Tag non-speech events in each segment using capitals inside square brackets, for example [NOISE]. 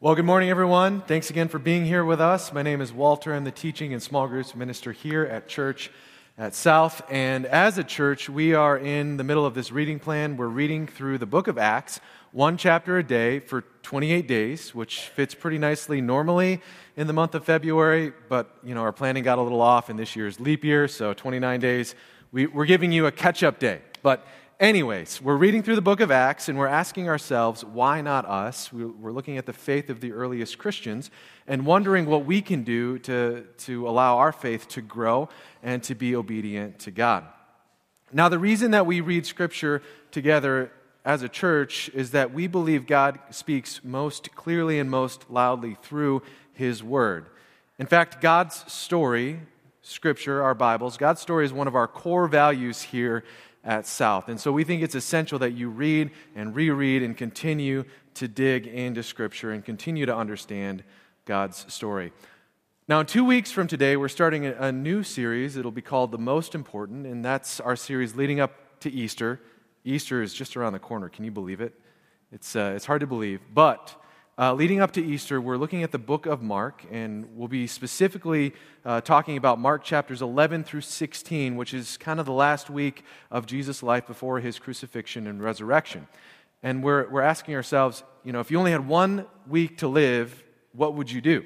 Well, good morning, everyone. Thanks again for being here with us. My name is Walter. I'm the teaching and small groups minister here at church at South. And as a church, we are in the middle of this reading plan. We're reading through the book of Acts, one chapter a day for 28 days, which fits pretty nicely normally in the month of February. But, you know, our planning got a little off in this year's leap year, so 29 days. We, we're giving you a catch up day. But Anyways, we're reading through the book of Acts and we're asking ourselves, why not us? We're looking at the faith of the earliest Christians and wondering what we can do to, to allow our faith to grow and to be obedient to God. Now, the reason that we read Scripture together as a church is that we believe God speaks most clearly and most loudly through His Word. In fact, God's story, Scripture, our Bibles, God's story is one of our core values here at South. And so we think it's essential that you read and reread and continue to dig into Scripture and continue to understand God's story. Now, in two weeks from today, we're starting a new series. It'll be called The Most Important, and that's our series leading up to Easter. Easter is just around the corner. Can you believe it? It's, uh, it's hard to believe. But uh, leading up to Easter, we're looking at the book of Mark, and we'll be specifically uh, talking about Mark chapters 11 through 16, which is kind of the last week of Jesus' life before his crucifixion and resurrection. And we're, we're asking ourselves, you know, if you only had one week to live, what would you do?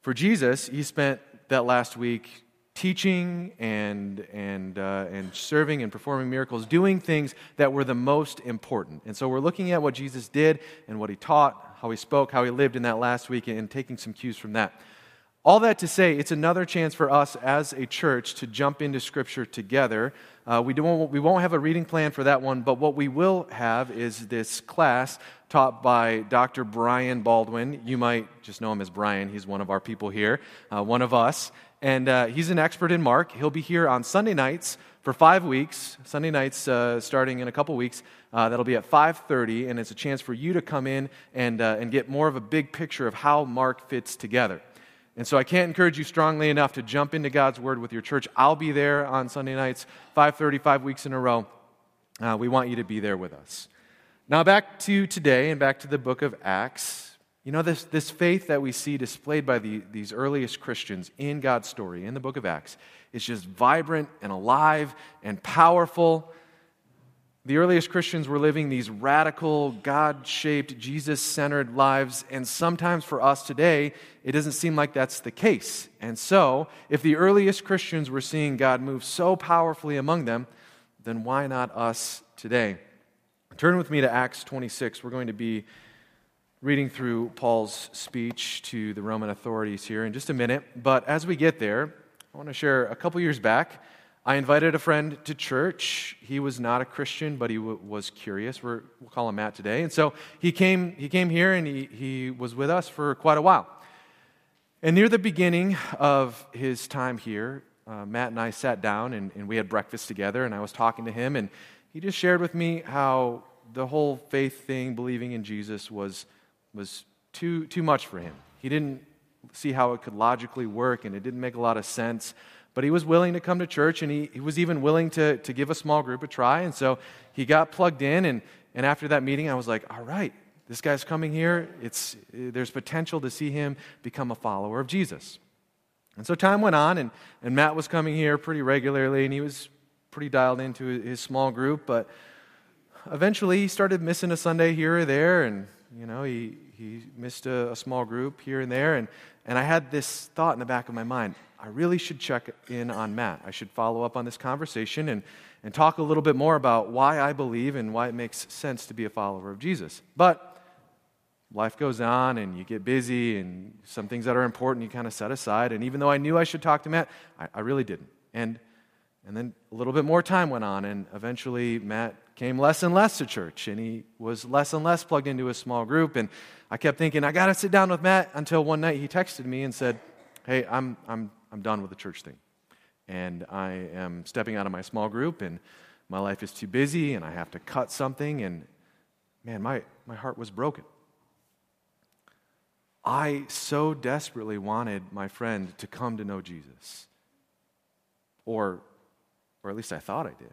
For Jesus, he spent that last week teaching and, and, uh, and serving and performing miracles, doing things that were the most important. And so we're looking at what Jesus did and what he taught, how he spoke, how he lived in that last week, and taking some cues from that. All that to say, it's another chance for us as a church to jump into Scripture together. Uh, we, don't, we won't have a reading plan for that one, but what we will have is this class taught by Dr. Brian Baldwin. You might just know him as Brian, he's one of our people here, uh, one of us and uh, he's an expert in Mark. He'll be here on Sunday nights for five weeks. Sunday nights uh, starting in a couple weeks. Uh, that'll be at 5:30, and it's a chance for you to come in and uh, and get more of a big picture of how Mark fits together. And so I can't encourage you strongly enough to jump into God's Word with your church. I'll be there on Sunday nights, 5:30, five weeks in a row. Uh, we want you to be there with us. Now back to today and back to the book of Acts. You know, this, this faith that we see displayed by the, these earliest Christians in God's story, in the book of Acts, is just vibrant and alive and powerful. The earliest Christians were living these radical, God shaped, Jesus centered lives, and sometimes for us today, it doesn't seem like that's the case. And so, if the earliest Christians were seeing God move so powerfully among them, then why not us today? Turn with me to Acts 26. We're going to be reading through Paul's speech to the Roman authorities here in just a minute. But as we get there, I want to share a couple years back. I invited a friend to church. He was not a Christian, but he w- was curious. We're, we'll call him Matt today. And so he came, he came here and he, he was with us for quite a while. And near the beginning of his time here, uh, Matt and I sat down and, and we had breakfast together, and I was talking to him, and he just shared with me how the whole faith thing, believing in Jesus, was was too, too much for him. He didn't see how it could logically work, and it didn't make a lot of sense. But he was willing to come to church, and he, he was even willing to, to give a small group a try. And so he got plugged in, and, and after that meeting, I was like, all right, this guy's coming here. It's, there's potential to see him become a follower of Jesus. And so time went on, and, and Matt was coming here pretty regularly, and he was pretty dialed into his small group. But eventually, he started missing a Sunday here or there, and you know, he, he missed a, a, small group here and there. And, and I had this thought in the back of my mind I really should check in on Matt. I should follow up on this conversation and, and talk a little bit more about why I believe and why it makes sense to be a follower of Jesus. But life goes on and you get busy, and some things that are important you kind of set aside. And even though I knew I should talk to Matt, I, I really didn't. And, and then a little bit more time went on, and eventually Matt came less and less to church, and he was less and less plugged into a small group. And I kept thinking, I got to sit down with Matt until one night he texted me and said, Hey, I'm, I'm, I'm done with the church thing. And I am stepping out of my small group, and my life is too busy, and I have to cut something. And man, my, my heart was broken. I so desperately wanted my friend to come to know Jesus. Or, or at least I thought I did.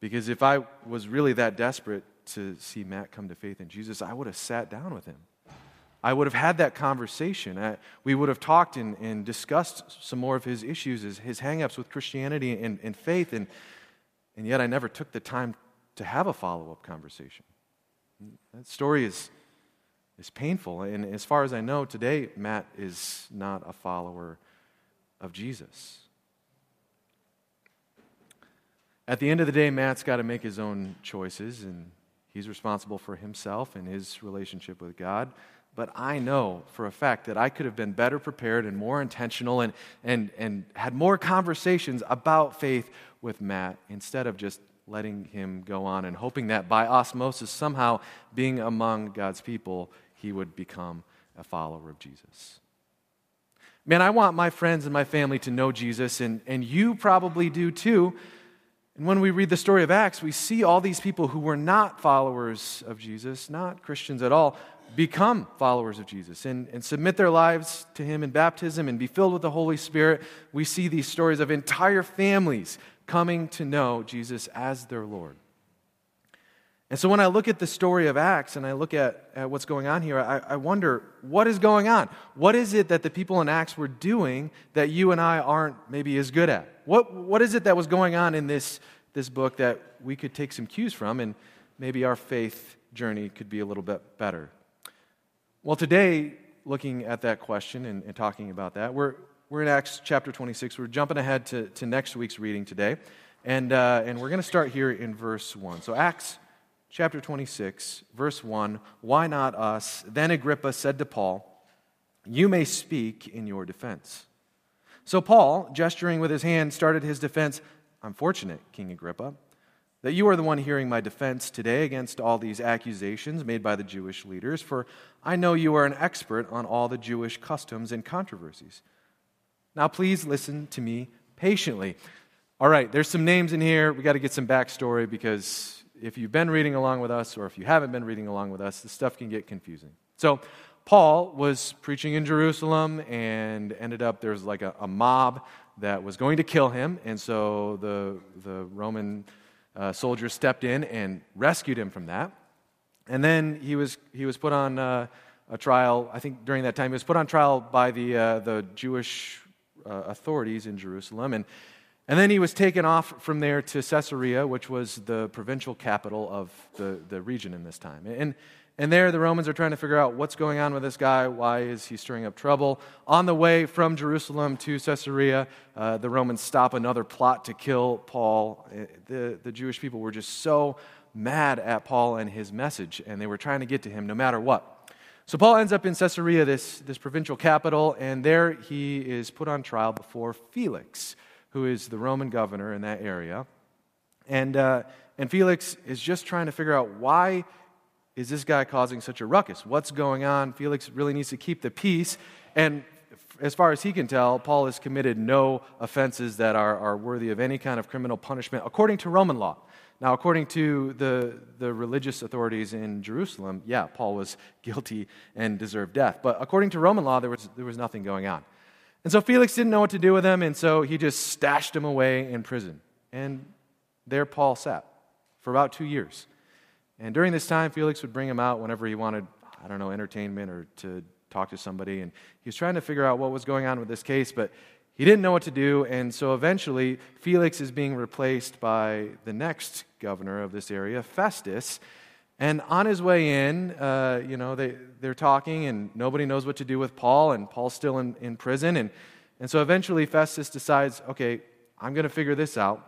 Because if I was really that desperate, to see Matt come to faith in Jesus, I would have sat down with him. I would have had that conversation. I, we would have talked and, and, discussed some more of his issues, his, his hangups with Christianity and, and faith, and, and yet I never took the time to have a follow up conversation. That story is, is painful. And as far as I know, today, Matt is not a follower of Jesus. At the end of the day, Matt's got to make his own choices, and he's responsible for himself and his relationship with God. But I know for a fact that I could have been better prepared and more intentional and, and, and had more conversations about faith with Matt instead of just letting him go on and hoping that by osmosis, somehow being among God's people, he would become a follower of Jesus. Man, I want my friends and my family to know Jesus, and, and you probably do too. And when we read the story of Acts, we see all these people who were not followers of Jesus, not Christians at all, become followers of Jesus and, and submit their lives to Him in baptism and be filled with the Holy Spirit. We see these stories of entire families coming to know Jesus as their Lord. And so when I look at the story of Acts and I look at, at what's going on here, I, I wonder what is going on? What is it that the people in Acts were doing that you and I aren't maybe as good at? What, what is it that was going on in this, this book that we could take some cues from and maybe our faith journey could be a little bit better? Well, today, looking at that question and, and talking about that, we're, we're in Acts chapter 26. We're jumping ahead to, to next week's reading today. And, uh, and we're going to start here in verse 1. So, Acts chapter 26, verse 1 Why not us? Then Agrippa said to Paul, You may speak in your defense. So Paul, gesturing with his hand, started his defense. I'm fortunate, King Agrippa, that you are the one hearing my defense today against all these accusations made by the Jewish leaders, for I know you are an expert on all the Jewish customs and controversies. Now, please listen to me patiently. All right, there's some names in here. We got to get some backstory because if you've been reading along with us or if you haven't been reading along with us, the stuff can get confusing. So, Paul was preaching in Jerusalem and ended up, there's like a, a mob that was going to kill him. And so the, the Roman uh, soldiers stepped in and rescued him from that. And then he was, he was put on uh, a trial, I think during that time, he was put on trial by the, uh, the Jewish uh, authorities in Jerusalem. And and then he was taken off from there to Caesarea, which was the provincial capital of the, the region in this time. And, and there, the Romans are trying to figure out what's going on with this guy. Why is he stirring up trouble? On the way from Jerusalem to Caesarea, uh, the Romans stop another plot to kill Paul. Uh, the, the Jewish people were just so mad at Paul and his message, and they were trying to get to him no matter what. So Paul ends up in Caesarea, this, this provincial capital, and there he is put on trial before Felix who is the Roman governor in that area. And, uh, and Felix is just trying to figure out why is this guy causing such a ruckus? What's going on? Felix really needs to keep the peace. And as far as he can tell, Paul has committed no offenses that are, are worthy of any kind of criminal punishment according to Roman law. Now, according to the, the religious authorities in Jerusalem, yeah, Paul was [LAUGHS] guilty and deserved death. But according to Roman law, there was, there was nothing going on. And so Felix didn't know what to do with him, and so he just stashed him away in prison. And there Paul sat for about two years. And during this time, Felix would bring him out whenever he wanted, I don't know, entertainment or to talk to somebody. And he was trying to figure out what was going on with this case, but he didn't know what to do. And so eventually, Felix is being replaced by the next governor of this area, Festus. And on his way in, uh, you know, they, they're talking and nobody knows what to do with Paul, and Paul's still in, in prison. And, and so eventually Festus decides, okay, I'm going to figure this out.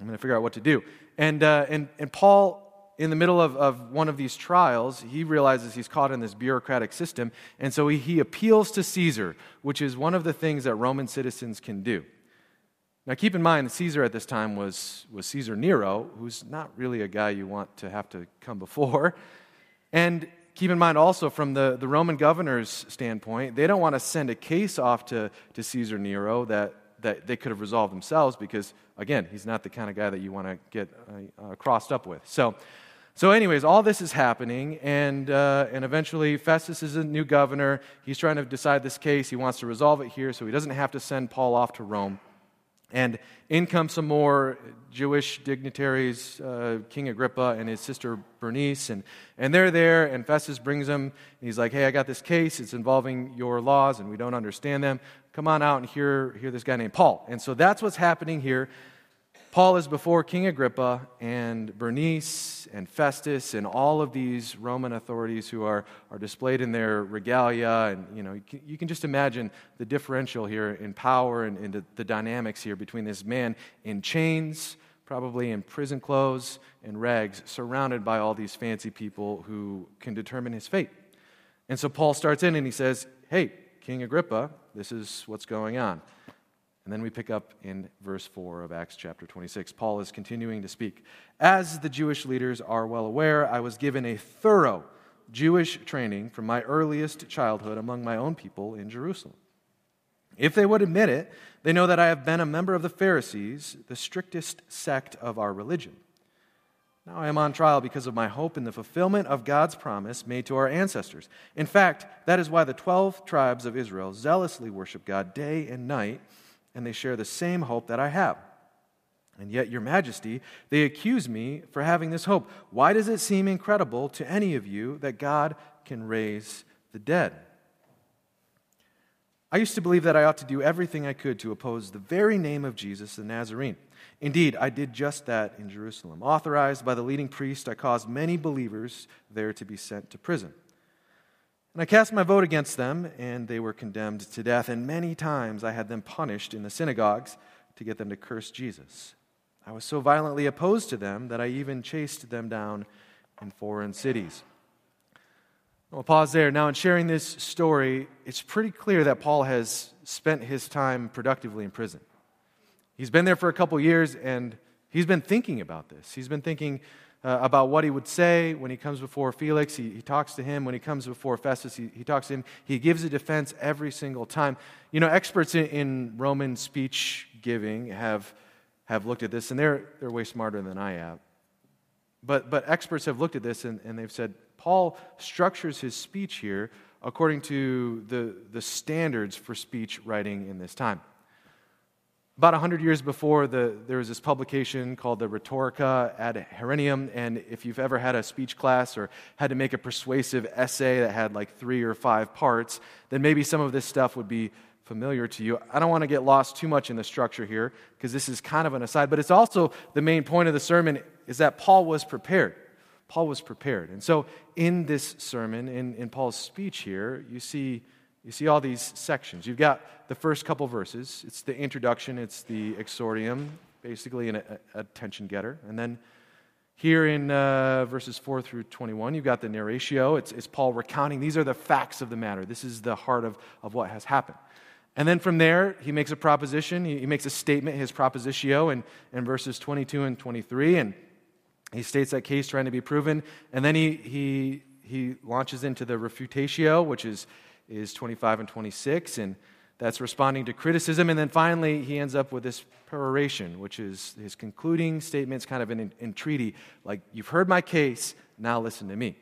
I'm going to figure out what to do. And, uh, and, and Paul, in the middle of, of one of these trials, he realizes he's caught in this bureaucratic system. And so he, he appeals to Caesar, which is one of the things that Roman citizens can do. Now, keep in mind, Caesar at this time was, was Caesar Nero, who's not really a guy you want to have to come before. And keep in mind also, from the, the Roman governor's standpoint, they don't want to send a case off to, to Caesar Nero that, that they could have resolved themselves because, again, he's not the kind of guy that you want to get uh, uh, crossed up with. So, so, anyways, all this is happening, and, uh, and eventually Festus is a new governor. He's trying to decide this case. He wants to resolve it here so he doesn't have to send Paul off to Rome. And in come some more Jewish dignitaries, uh, King Agrippa and his sister Bernice, and, and they're there, and Festus brings them, he's like, Hey, I got this case. It's involving your laws, and we don't understand them. Come on out and hear, hear this guy named Paul. And so that's what's happening here. Paul is before King Agrippa and Bernice and Festus and all of these Roman authorities who are, are displayed in their regalia. And, you know, you can, you can just imagine the differential here in power and, and the, the dynamics here between this man in chains, probably in prison clothes and rags, surrounded by all these fancy people who can determine his fate. And so Paul starts in and he says, Hey, King Agrippa, this is what's going on. And then we pick up in verse 4 of Acts chapter 26. Paul is continuing to speak. As the Jewish leaders are well aware, I was given a thorough Jewish training from my earliest childhood among my own people in Jerusalem. If they would admit it, they know that I have been a member of the Pharisees, the strictest sect of our religion. Now I am on trial because of my hope in the fulfillment of God's promise made to our ancestors. In fact, that is why the 12 tribes of Israel zealously worship God day and night and they share the same hope that I have. And yet, Your Majesty, they accuse me for having this hope. Why does it seem incredible to any of you that God can raise the dead? I used to believe that I ought to do everything I could to oppose the very name of Jesus the Nazarene. Indeed, I did just that in Jerusalem. Authorized by the leading priest, I caused many believers there to be sent to prison. And I cast my vote against them, and they were condemned to death. And many times I had them punished in the synagogues to get them to curse Jesus. I was so violently opposed to them that I even chased them down in foreign cities. I'll pause there. Now, in sharing this story, it's pretty clear that Paul has spent his time productively in prison. He's been there for a couple years, and he's been thinking about this. He's been thinking, uh, about what he would say when he comes before Felix. He, he talks to him. When he comes before Festus, he, he talks to him. He gives a defense every single time. You know, experts in, in Roman speech giving have, have looked at this, and they're, they're way smarter than I am. But, but experts have looked at this and, and they've said Paul structures his speech here according to the, the standards for speech writing in this time. About 100 years before, the, there was this publication called the Rhetorica ad Herennium. And if you've ever had a speech class or had to make a persuasive essay that had like three or five parts, then maybe some of this stuff would be familiar to you. I don't want to get lost too much in the structure here because this is kind of an aside, but it's also the main point of the sermon is that Paul was prepared. Paul was prepared. And so in this sermon, in, in Paul's speech here, you see you see all these sections. You've got the first couple verses. It's the introduction, it's the exordium, basically an attention getter. And then here in uh, verses 4 through 21, you've got the narratio. It's, it's Paul recounting. These are the facts of the matter. This is the heart of, of what has happened. And then from there, he makes a proposition. He, he makes a statement, his propositio, in, in verses 22 and 23. And he states that case trying to be proven. And then he, he, he launches into the refutatio, which is is 25 and 26, and that's responding to criticism. And then finally, he ends up with this peroration, which is his concluding statements, kind of an entreaty, like, You've heard my case, now listen to me.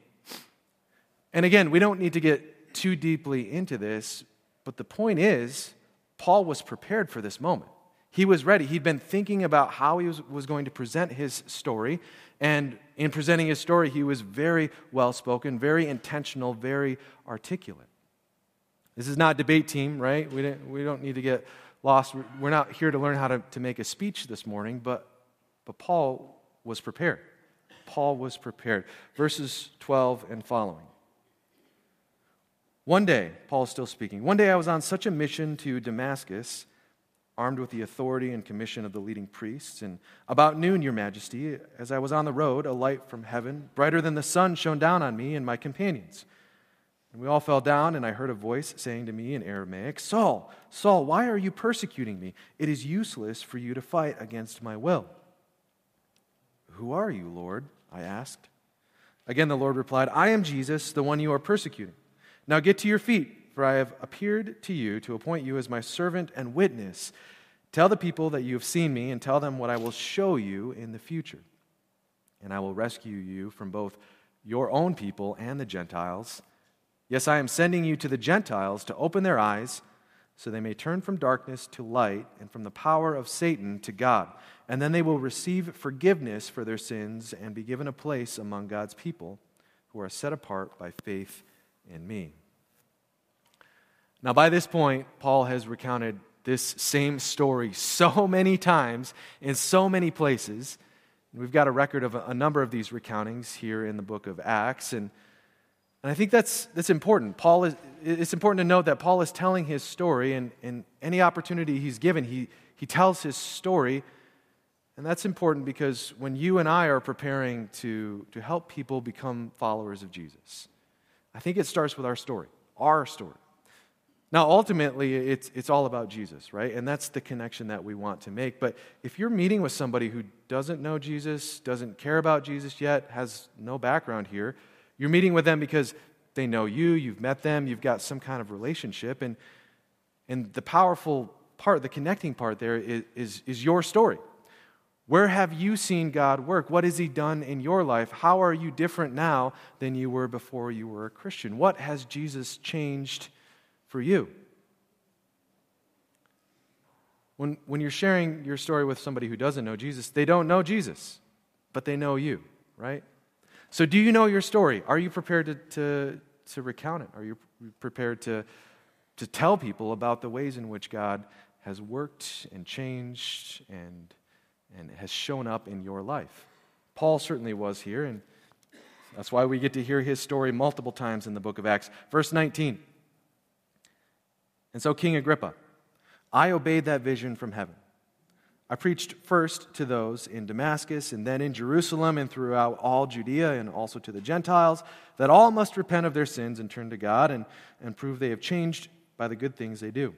And again, we don't need to get too deeply into this, but the point is, Paul was prepared for this moment. He was ready. He'd been thinking about how he was, was going to present his story. And in presenting his story, he was very well spoken, very intentional, very articulate. This is not debate team, right? We, don't, we don't need to get lost. We're not here to learn how to, to make a speech this morning, but, but Paul was prepared. Paul was prepared. Verses 12 and following. One day, Paul is still speaking. One day I was on such a mission to Damascus, armed with the authority and commission of the leading priests. And about noon, Your Majesty, as I was on the road, a light from heaven, brighter than the sun, shone down on me and my companions. And we all fell down, and I heard a voice saying to me in Aramaic, Saul, Saul, why are you persecuting me? It is useless for you to fight against my will. Who are you, Lord? I asked. Again, the Lord replied, I am Jesus, the one you are persecuting. Now get to your feet, for I have appeared to you to appoint you as my servant and witness. Tell the people that you have seen me, and tell them what I will show you in the future. And I will rescue you from both your own people and the Gentiles. Yes, I am sending you to the Gentiles to open their eyes so they may turn from darkness to light and from the power of Satan to God. And then they will receive forgiveness for their sins and be given a place among God's people who are set apart by faith in me. Now, by this point, Paul has recounted this same story so [LAUGHS] many times in so many places. We've got a record of a number of these recountings here in the book of Acts. And and I think that's, that's important. Paul is, it's important to note that Paul is telling his story, and, and any opportunity he's given, he, he tells his story. And that's important because when you and I are preparing to, to help people become followers of Jesus, I think it starts with our story, our story. Now, ultimately, it's, it's all about Jesus, right? And that's the connection that we want to make. But if you're meeting with somebody who doesn't know Jesus, doesn't care about Jesus yet, has no background here, you're meeting with them because they know you, you've met them, you've got some kind of relationship. And, and the powerful part, the connecting part there is, is, is your story. Where have you seen God work? What has He done in your life? How are you different now than you were before you were a Christian? What has Jesus changed for you? When, when you're sharing your story with somebody who doesn't know Jesus, they don't know Jesus, but they know you, right? So, do you know your story? Are you prepared to, to, to recount it? Are you prepared to, to tell people about the ways in which God has worked and changed and, and has shown up in your life? Paul certainly was here, and that's why we get to hear his story multiple times in the book of Acts. Verse 19. And so, King Agrippa, I obeyed that vision from heaven. I preached first to those in Damascus and then in Jerusalem and throughout all Judea and also to the Gentiles that all must repent of their sins and turn to God and, and prove they have changed by the good things they do.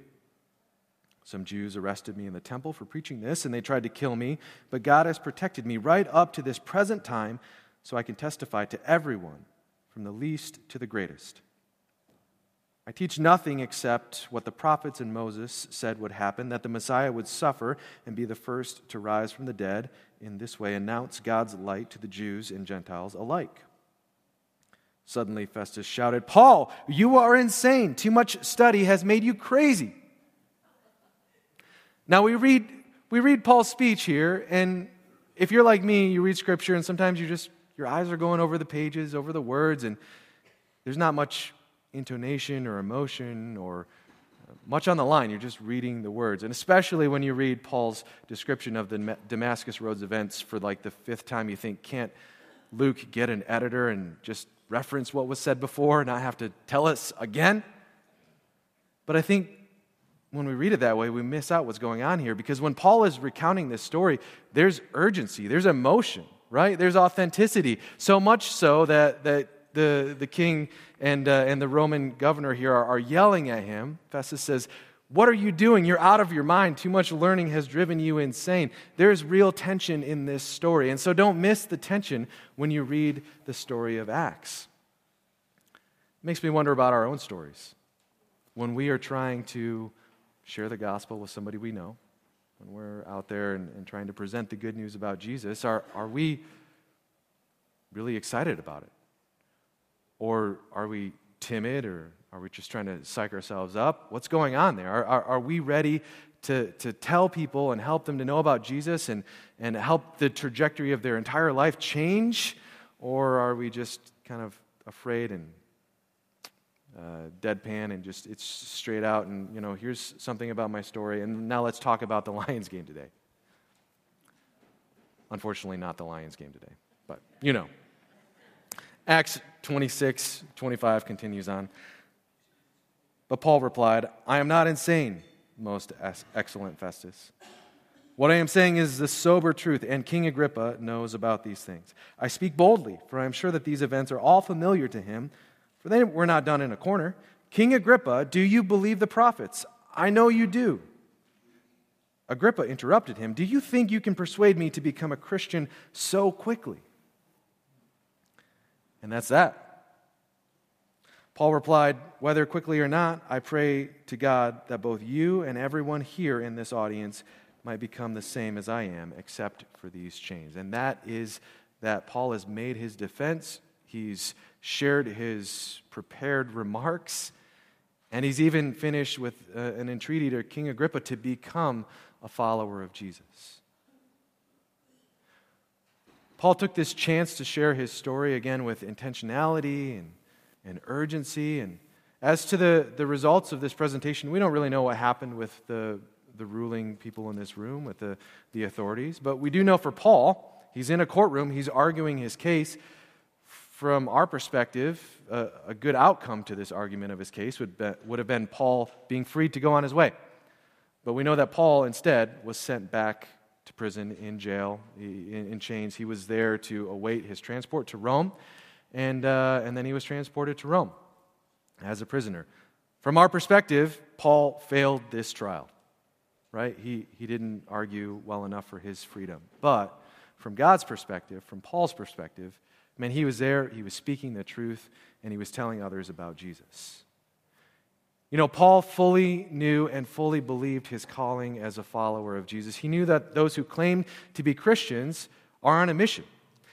Some Jews arrested me in the temple for preaching this, and they tried to kill me, but God has protected me right up to this present time so I can testify to everyone, from the least to the greatest. I teach nothing except what the prophets and Moses said would happen that the Messiah would suffer and be the first to rise from the dead, in this way, announce God's light to the Jews and Gentiles alike. Suddenly, Festus shouted, Paul, you are insane. Too much study has made you crazy. Now, we read, we read Paul's speech here, and if you're like me, you read scripture, and sometimes you just, your eyes are going over the pages, over the words, and there's not much intonation or emotion or uh, much on the line. You're just reading the words. And especially when you read Paul's description of the Damascus Roads events for like the fifth time, you think, can't Luke get an editor and just reference what was said before and not have to tell us again? But I think when we read it that way, we miss out what's going on here because when Paul is recounting this story, there's urgency, there's emotion, right? There's authenticity. So much so that, that the, the king and, uh, and the Roman governor here are, are yelling at him. Festus says, What are you doing? You're out of your mind. Too much learning has driven you insane. There's real tension in this story. And so don't miss the tension when you read the story of Acts. It makes me wonder about our own stories. When we are trying to share the gospel with somebody we know, when we're out there and, and trying to present the good news about Jesus, are, are we really excited about it? Or are we timid or are we just trying to psych ourselves up? What's going on there? Are, are, are, we ready to, to tell people and help them to know about Jesus and, and help the trajectory of their entire life change? Or are we just kind of afraid and uh, deadpan and just it's straight out and, you know, here's something about my story and now let's talk about the [LAUGHS] Lions game today? Unfortunately, not the Lions game today, but you know. Acts 26, 25 continues on. But Paul replied, I am not insane, most excellent Festus. What I am saying is the sober truth, and King Agrippa knows about these things. I speak boldly, for I am sure that these events are all familiar to him, for they were not done in a corner. King Agrippa, do you believe the prophets? I know you do. Agrippa interrupted him. Do you think you can persuade me to become a Christian so quickly? And that's that. Paul replied, Whether quickly or not, I pray to God that both you and everyone here in this audience might become the same as I am, except for these chains. And that is that Paul has made his defense, he's shared his prepared remarks, And he's even finished with uh, an entreaty to King Agrippa to become a follower of Jesus. Paul took this chance to share his story again with intentionality and, and urgency. And as to the, the results of this presentation, we don't really know what happened with the, the ruling people in this room, with the, the authorities. But we do know for Paul, he's in a courtroom, he's arguing his case. From our perspective, a, a good outcome to this argument of his case would, be, would have been Paul being freed to go on his way. But we know that Paul instead was sent back to prison in jail, in, in chains. He was there to await his transport to Rome, and, uh, and then he was transported to Rome as a prisoner. From our perspective, Paul failed this trial, right? He, he didn't argue well enough for his freedom. But from God's perspective, from Paul's perspective, man, he was there, he was speaking the truth, and he was telling others about Jesus. You know, Paul fully knew and fully believed his calling as a follower of Jesus. He knew that those who claim to be Christians are on a mission.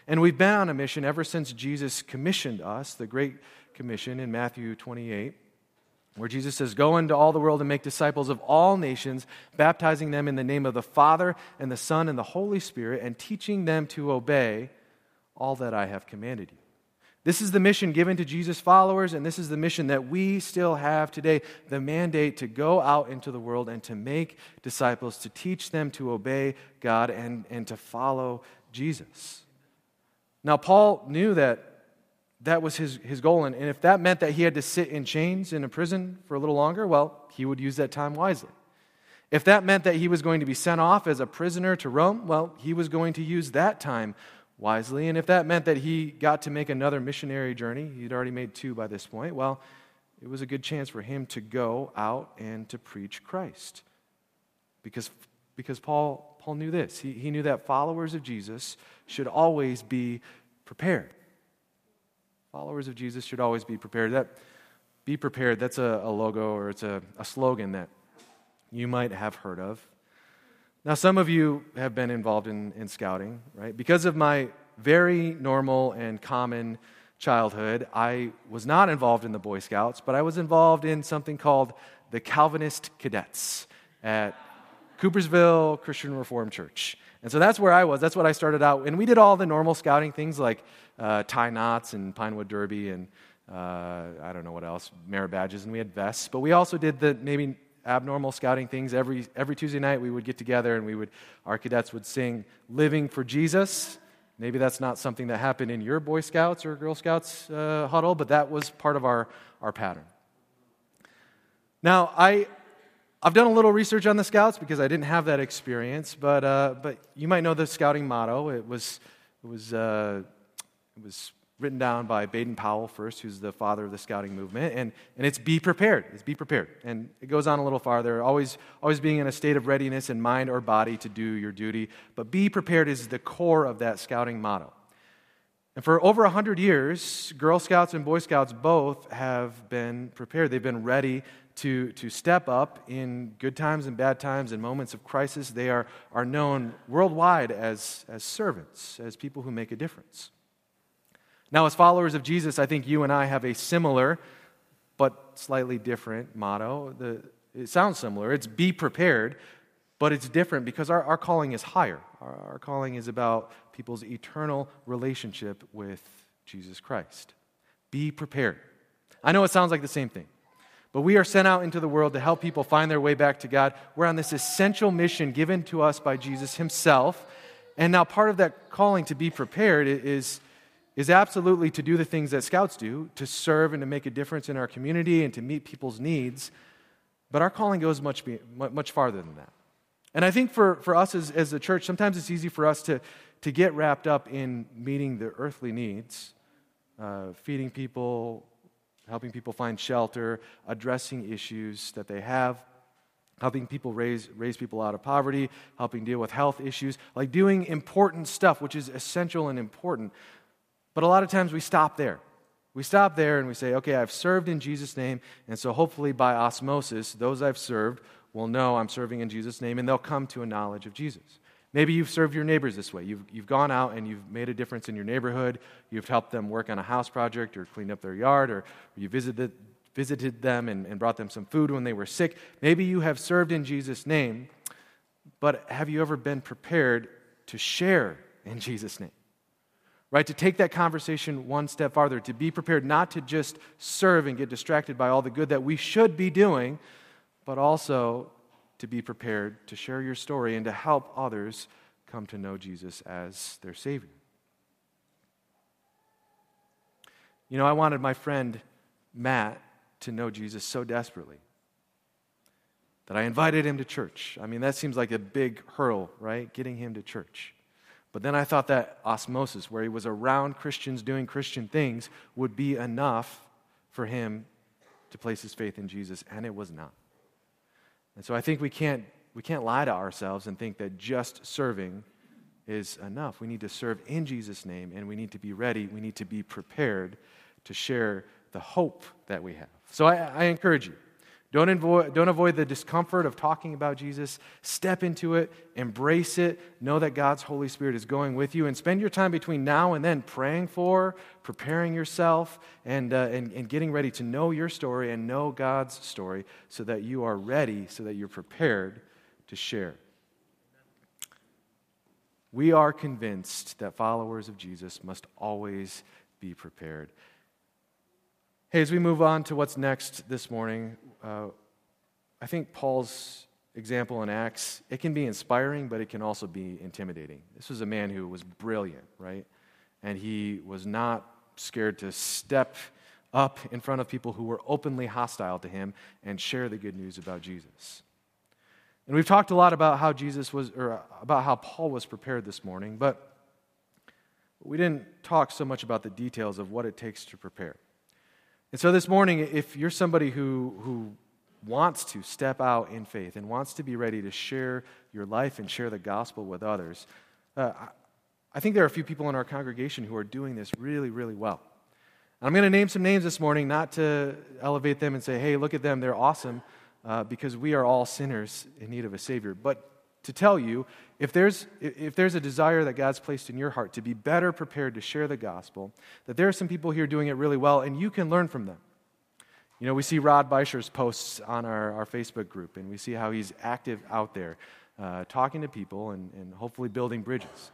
And we've been on a mission ever since Jesus commissioned us, the Great Commission in Matthew 28, where Jesus says, Go into all the world and make disciples of all nations, baptizing them in the name of the Father and the Son and the Holy Spirit, and teaching them to obey all that I have commanded you. This is the mission given to Jesus' followers, and this is the mission that we still have today the mandate to go out into the world and to make disciples, to teach them to obey God and, and to follow Jesus. Now, Paul knew that that was his, his goal, and, and if that meant that he had to sit in chains in a prison for a little longer, well, he would use that time wisely. If that meant that he was going to be sent off as a prisoner to Rome, well, he was going to use that time wisely. And if that meant that he got to make another missionary journey, he'd already made two by this point, well, it was a good chance for him to go out and to preach Christ. Because, because Paul, Paul knew this. He, he knew that followers of Jesus should always be prepared. Followers of Jesus should always be prepared. That, be prepared, that's a, a logo or it's a, a slogan that you might have heard of. Now, some of you have been involved in, in scouting, right? Because of my very normal and common childhood, I was not involved in the Boy Scouts, but I was involved in something called the Calvinist Cadets at Coopersville Christian Reformed Church. And so that's where I was. That's what I started out. And we did all the normal scouting things like uh, tie knots and Pinewood Derby and uh, I don't know what else, merit badges, and we had vests. But we also did the maybe abnormal scouting things. Every, every Tuesday night, we would get together and we would, our cadets would sing Living for Jesus. Maybe that's not something that happened in your Boy Scouts or Girl Scouts uh, huddle, but that was part of our, our pattern. Now, I, I've done a little research on the Scouts because I didn't have that experience, but, uh, but you might know the scouting motto. It was, it was, uh, it was written down by Baden Powell first, who's the father of the scouting movement, and, and it's be prepared. It's be prepared. And it goes on a little farther, always, always being in a state of readiness in mind or body to do your duty. But be prepared is the core of that scouting motto. And for over 100 years, Girl Scouts and Boy Scouts both have been prepared. They've been ready to, to step up in good times and bad times and moments of crisis. They are, are known worldwide as, as servants, as people who make a difference. Now, as followers of Jesus, I think you and I have a similar but slightly different motto. The, it sounds similar. It's be prepared, but it's different because our, our calling is higher. Our, our calling is about people's eternal relationship with Jesus Christ. Be prepared. I know it sounds like the same thing, but we are sent out into the world to help people find their way back to God. We're on this essential mission given to us by Jesus Himself. And now, part of that calling to be prepared is is absolutely to do the things that scouts do, to serve and to make a difference in our community and to meet people's needs. But our calling goes much, much farther than that. And I think for, for us as, as a church, sometimes it's easy for us to, to get wrapped up in meeting the earthly needs, uh, feeding people, helping people find shelter, addressing issues that they have, helping people raise, raise people out of poverty, helping deal with health issues, like doing important stuff, which is essential and important. But a lot of times we stop there. We stop there and we say, okay, I've served in Jesus' name, and so hopefully by osmosis, those I've served will know I'm serving in Jesus' name, and they'll come to a knowledge of Jesus. Maybe you've served your neighbors this way. You've, you've gone out and you've made a difference in your neighborhood. You've helped them work on a house project or cleaned up their yard, or you visited, visited them and, and brought them some food when they were sick. Maybe you have served in Jesus' name, but have you ever been prepared to share in Jesus' name? Right? To take that conversation one step farther, to be prepared not to just serve and get distracted by all the good that we should be doing, but also to be prepared to share your story and to help others come to know Jesus as their Savior. You know, I wanted my friend Matt to know Jesus so desperately that I invited him to church. I mean, that seems like a big hurdle, right? Getting him to church. But then I thought that osmosis, where he was around Christians doing Christian things, would be enough for him to place his faith in Jesus, and it was not. And so I think we can't, we can't lie to ourselves and think that just serving is enough. We need to serve in Jesus' name, and we need to be ready. We need to be prepared to share the hope that we have. So I, I encourage you don't avoid, don't avoid the discomfort of talking about Jesus. Step into it, embrace it, know that God's Holy Spirit is going with you, and spend your time between now and then praying for, preparing yourself, and, uh, and, and getting ready to know your story and know God's story so that you are ready, so that you're prepared to share. We are convinced that followers of Jesus must always be prepared. Hey, as we move on to what's next this morning, uh, I think Paul's example in Acts, it can be inspiring, but it can also be intimidating. This was a man who was brilliant, right? And he was not scared to step up in front of people who were openly hostile to him and share the good news about Jesus. And we've talked a lot about how Jesus was, or about how Paul was prepared this morning, but we didn't talk so much about the details of what it takes to prepare. And so this morning, if you're somebody who, who wants to step out in faith and wants to be ready to share your life and share the gospel with others, uh, I think there are a few people in our congregation who are doing this really, really well. I'm going to name some names this morning, not to elevate them and say, hey, look at them, they're awesome, uh, because we are all sinners in need of a Savior. But to tell you if there's, if there's a desire that God's placed in your heart to be better prepared to share the gospel, that there are some people here doing it really well, and you can learn from them. You know, we see Rod Beischer's posts on our, our Facebook group, and we see how he's active out there, uh, talking to people and, and hopefully building bridges.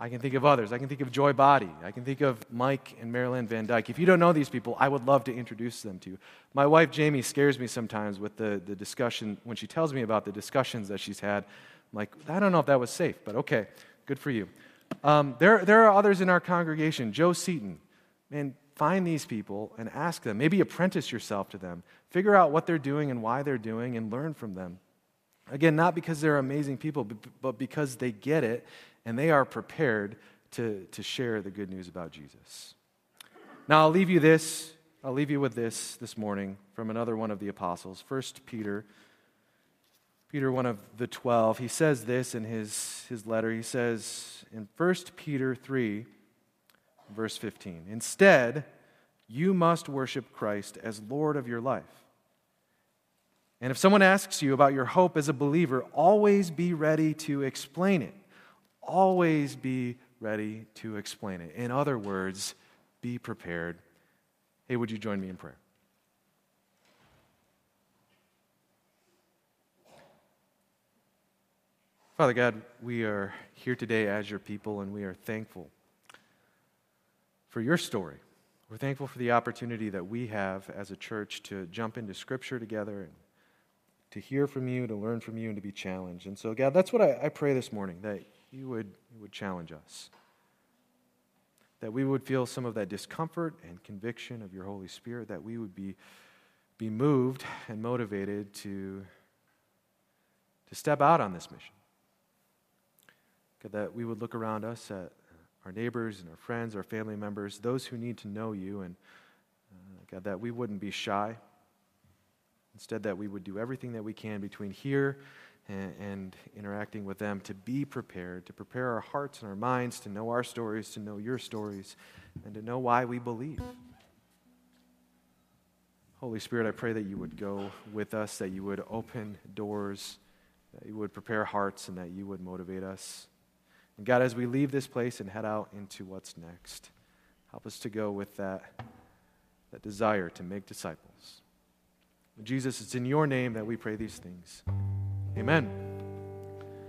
I can think of others. I can think of Joy Body. I can think of Mike and Marilyn Van Dyke. If you don't know these people, I would love to introduce them to you. My wife, Jamie, scares me sometimes with the, the discussion, when she tells me about the discussions that she's had like, I don't know if that was safe, but okay, good for you. Um, there, there are others in our congregation. Joe Seaton, man, find these people and ask them. Maybe apprentice yourself to them. Figure out what they're doing and why they're doing and learn from them. Again, not because they're amazing people, but because they get it and they are prepared to, to share the good news about Jesus. Now, I'll leave you this. I'll leave you with this this morning from another one of the apostles, 1 Peter Peter, one of the twelve, he says this in his, his letter. He says in 1 Peter 3, verse 15, Instead, you must worship Christ as Lord of your life. And if someone asks you about your hope as a believer, always be ready to explain it. Always be ready to explain it. In other words, be prepared. Hey, would you join me in prayer? Father God, we are here today as your people, and we are thankful for your story. We're thankful for the opportunity that we have as a church to jump into Scripture together and to hear from you, to learn from you, and to be challenged. And so, God, that's what I, I pray this morning that you would, you would challenge us. That we would feel some of that discomfort and conviction of your Holy Spirit, that we would be, be moved and motivated to, to step out on this mission God, that we would look around us at our neighbors and our friends, our family members, those who need to know you, and uh, God, that we wouldn't be shy. Instead, that we would do everything that we can between here and, and interacting with them to be prepared, to prepare our hearts and our minds to know our stories, to know your stories, and to know why we believe. Holy Spirit, I pray that you would go with us, that you would open doors, that you would prepare hearts, and that you would motivate us. And God, as we leave this place and head out into what's next, help us to go with that, that desire to make disciples. Jesus, it's in your name that we pray these things. Amen.